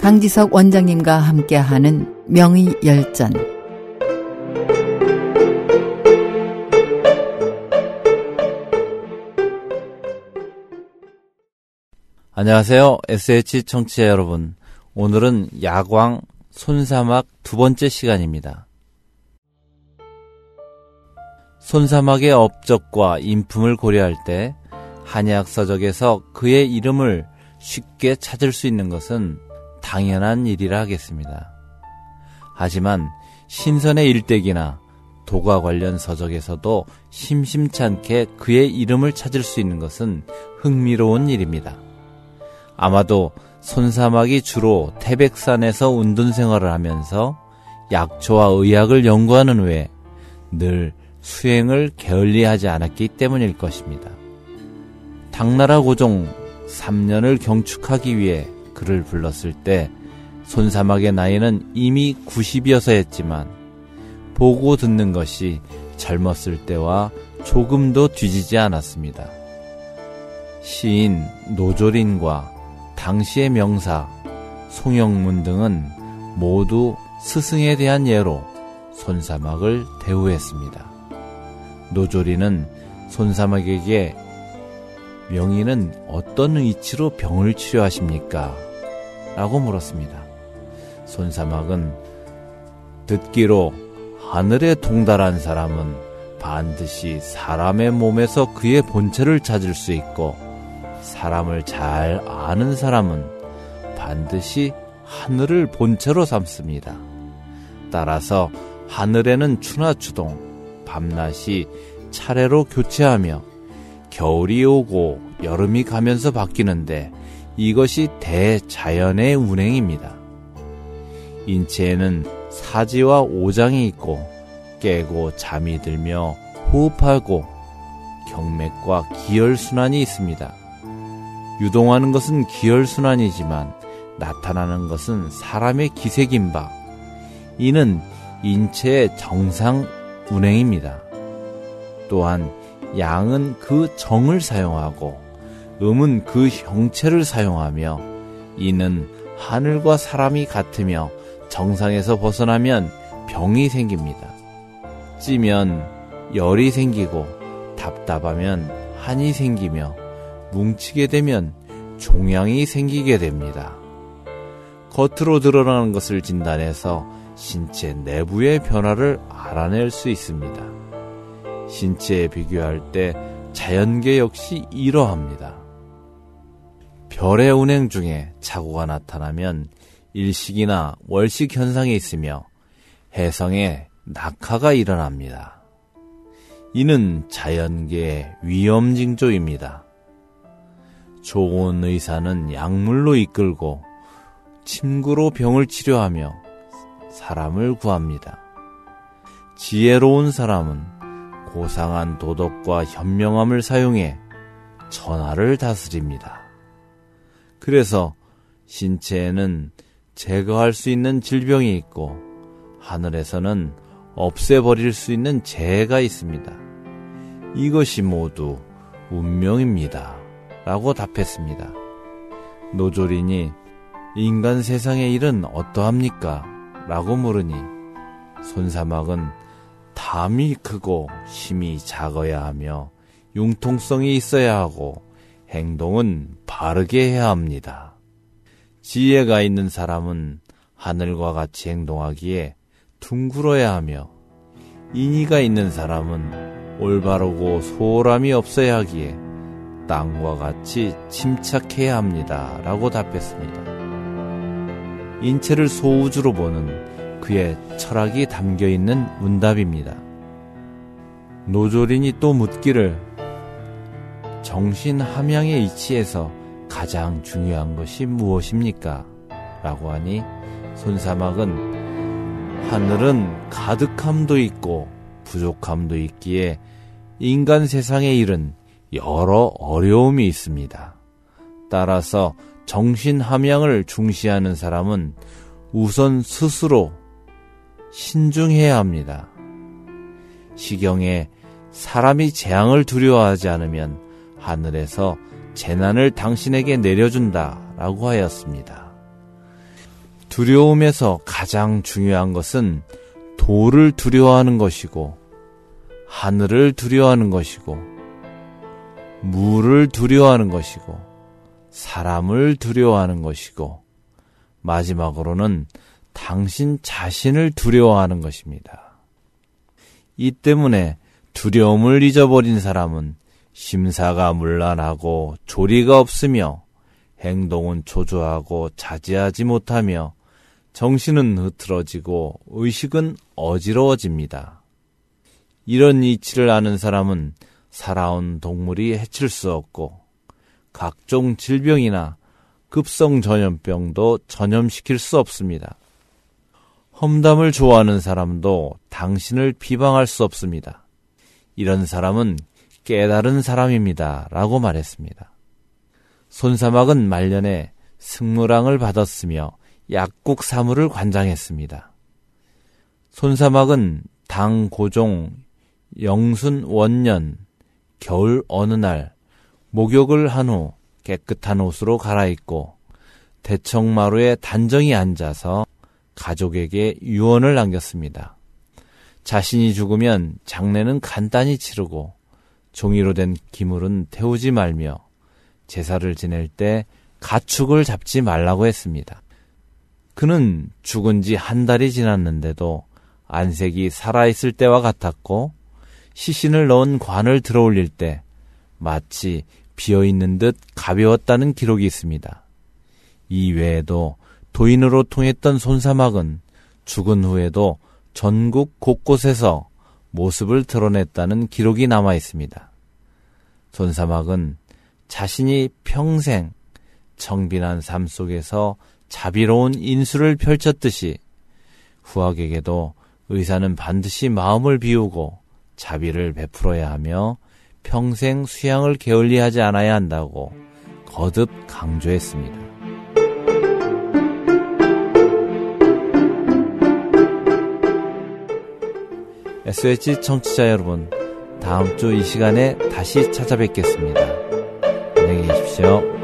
강지석 원장님과 함께하는 명의 열전 안녕하세요. SH 청취자 여러분. 오늘은 야광 손사막 두 번째 시간입니다. 손사막의 업적과 인품을 고려할 때 한약 서적에서 그의 이름을 쉽게 찾을 수 있는 것은 당연한 일이라 하겠습니다. 하지만 신선의 일대기나 도가 관련 서적에서도 심심찮게 그의 이름을 찾을 수 있는 것은 흥미로운 일입니다. 아마도 손사막이 주로 태백산에서 운동 생활을 하면서 약초와 의학을 연구하는 외에 늘 수행을 게을리하지 않았기 때문일 것입니다. 당나라 고종 3년을 경축하기 위해 그를 불렀을 때 손사막의 나이는 이미 90이어서 했지만 보고 듣는 것이 젊었을 때와 조금도 뒤지지 않았습니다. 시인 노조린과 당시의 명사 송영문 등은 모두 스승에 대한 예로 손사막을 대우했습니다. 노조리는 손사막에게 명의는 어떤 위치로 병을 치료하십니까? 라고 물었습니다. 손사막은 듣기로 하늘에 동달한 사람은 반드시 사람의 몸에서 그의 본체를 찾을 수 있고 사람을 잘 아는 사람은 반드시 하늘을 본체로 삼습니다. 따라서 하늘에는 추나 추동, 밤낮이 차례로 교체하며 겨울이 오고 여름이 가면서 바뀌는데 이것이 대자연의 운행입니다. 인체에는 사지와 오장이 있고 깨고 잠이 들며 호흡하고 경맥과 기혈순환이 있습니다. 유동하는 것은 기혈순환이지만 나타나는 것은 사람의 기색인 바 이는 인체의 정상 운행입니다. 또한 양은 그 정을 사용하고 음은 그 형체를 사용하며 이는 하늘과 사람이 같으며 정상에서 벗어나면 병이 생깁니다. 찌면 열이 생기고 답답하면 한이 생기며 뭉치게 되면 종양이 생기게 됩니다. 겉으로 드러나는 것을 진단해서 신체 내부의 변화를 알아낼 수 있습니다. 신체에 비교할 때 자연계 역시 이러합니다. 별의 운행 중에 착오가 나타나면 일식이나 월식 현상이 있으며 해성에 낙하가 일어납니다. 이는 자연계의 위험 징조입니다. 좋은 의사는 약물로 이끌고 침구로 병을 치료하며 사람을 구합니다. 지혜로운 사람은 고상한 도덕과 현명함을 사용해 천하를 다스립니다. 그래서 신체에는 제거할 수 있는 질병이 있고 하늘에서는 없애버릴 수 있는 재해가 있습니다. 이것이 모두 운명입니다. 라고 답했습니다. 노조린이 인간 세상의 일은 어떠합니까? 라고 물으니 손사막은 담이 크고 힘이 작아야 하며 융통성이 있어야 하고 행동은 바르게 해야 합니다. 지혜가 있는 사람은 하늘과 같이 행동하기에 둥글어야 하며 인의가 있는 사람은 올바르고 소홀함이 없어야 하기에 땅과 같이 침착해야 합니다. 라고 답했습니다. 인체를 소우주로 보는 그의 철학이 담겨 있는 문답입니다. 노조린이 또 묻기를 정신 함양의 이치에서 가장 중요한 것이 무엇입니까? 라고 하니 손사막은 하늘은 가득함도 있고 부족함도 있기에 인간 세상의 일은 여러 어려움이 있습니다. 따라서 정신 함양을 중시하는 사람은 우선 스스로 신중해야 합니다. 시경에 사람이 재앙을 두려워하지 않으면 하늘에서 재난을 당신에게 내려준다 라고 하였습니다. 두려움에서 가장 중요한 것은 돌을 두려워하는 것이고, 하늘을 두려워하는 것이고, 물을 두려워하는 것이고, 사람을 두려워하는 것이고, 마지막으로는 당신 자신을 두려워하는 것입니다. 이 때문에 두려움을 잊어버린 사람은 심사가 문란하고 조리가 없으며 행동은 초조하고 자제하지 못하며 정신은 흐트러지고 의식은 어지러워집니다. 이런 이치를 아는 사람은 살아온 동물이 해칠 수 없고 각종 질병이나 급성 전염병도 전염시킬 수 없습니다. 험담을 좋아하는 사람도 당신을 비방할 수 없습니다. 이런 사람은 깨달은 사람입니다. 라고 말했습니다. 손사막은 말년에 승무랑을 받았으며 약국 사무를 관장했습니다. 손사막은 당 고종 영순 원년 겨울 어느 날 목욕을 한 후 깨끗한 옷으로 갈아입고 대청마루에 단정히 앉아서 가족에게 유언을 남겼습니다. 자신이 죽으면 장례는 간단히 치르고 종이로 된 기물은 태우지 말며 제사를 지낼 때 가축을 잡지 말라고 했습니다. 그는 죽은 지 한 달이 지났는데도 안색이 살아있을 때와 같았고 시신을 넣은 관을 들어 올릴 때 마치 비어 있는 듯 가벼웠다는 기록이 있습니다. 이 외에도 도인으로 통했던 손사막은 죽은 후에도 전국 곳곳에서 모습을 드러냈다는 기록이 남아 있습니다. 손사막은 자신이 평생 청빈한 삶 속에서 자비로운 인수를 펼쳤듯이 후학에게도 의사는 반드시 마음을 비우고 자비를 베풀어야 하며 평생 수양을 게을리하지 않아야 한다고 거듭 강조했습니다. SH 청취자 여러분, 다음 주 이 시간에 다시 찾아뵙겠습니다. 안녕히 계십시오.